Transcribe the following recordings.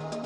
Пока.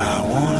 I want.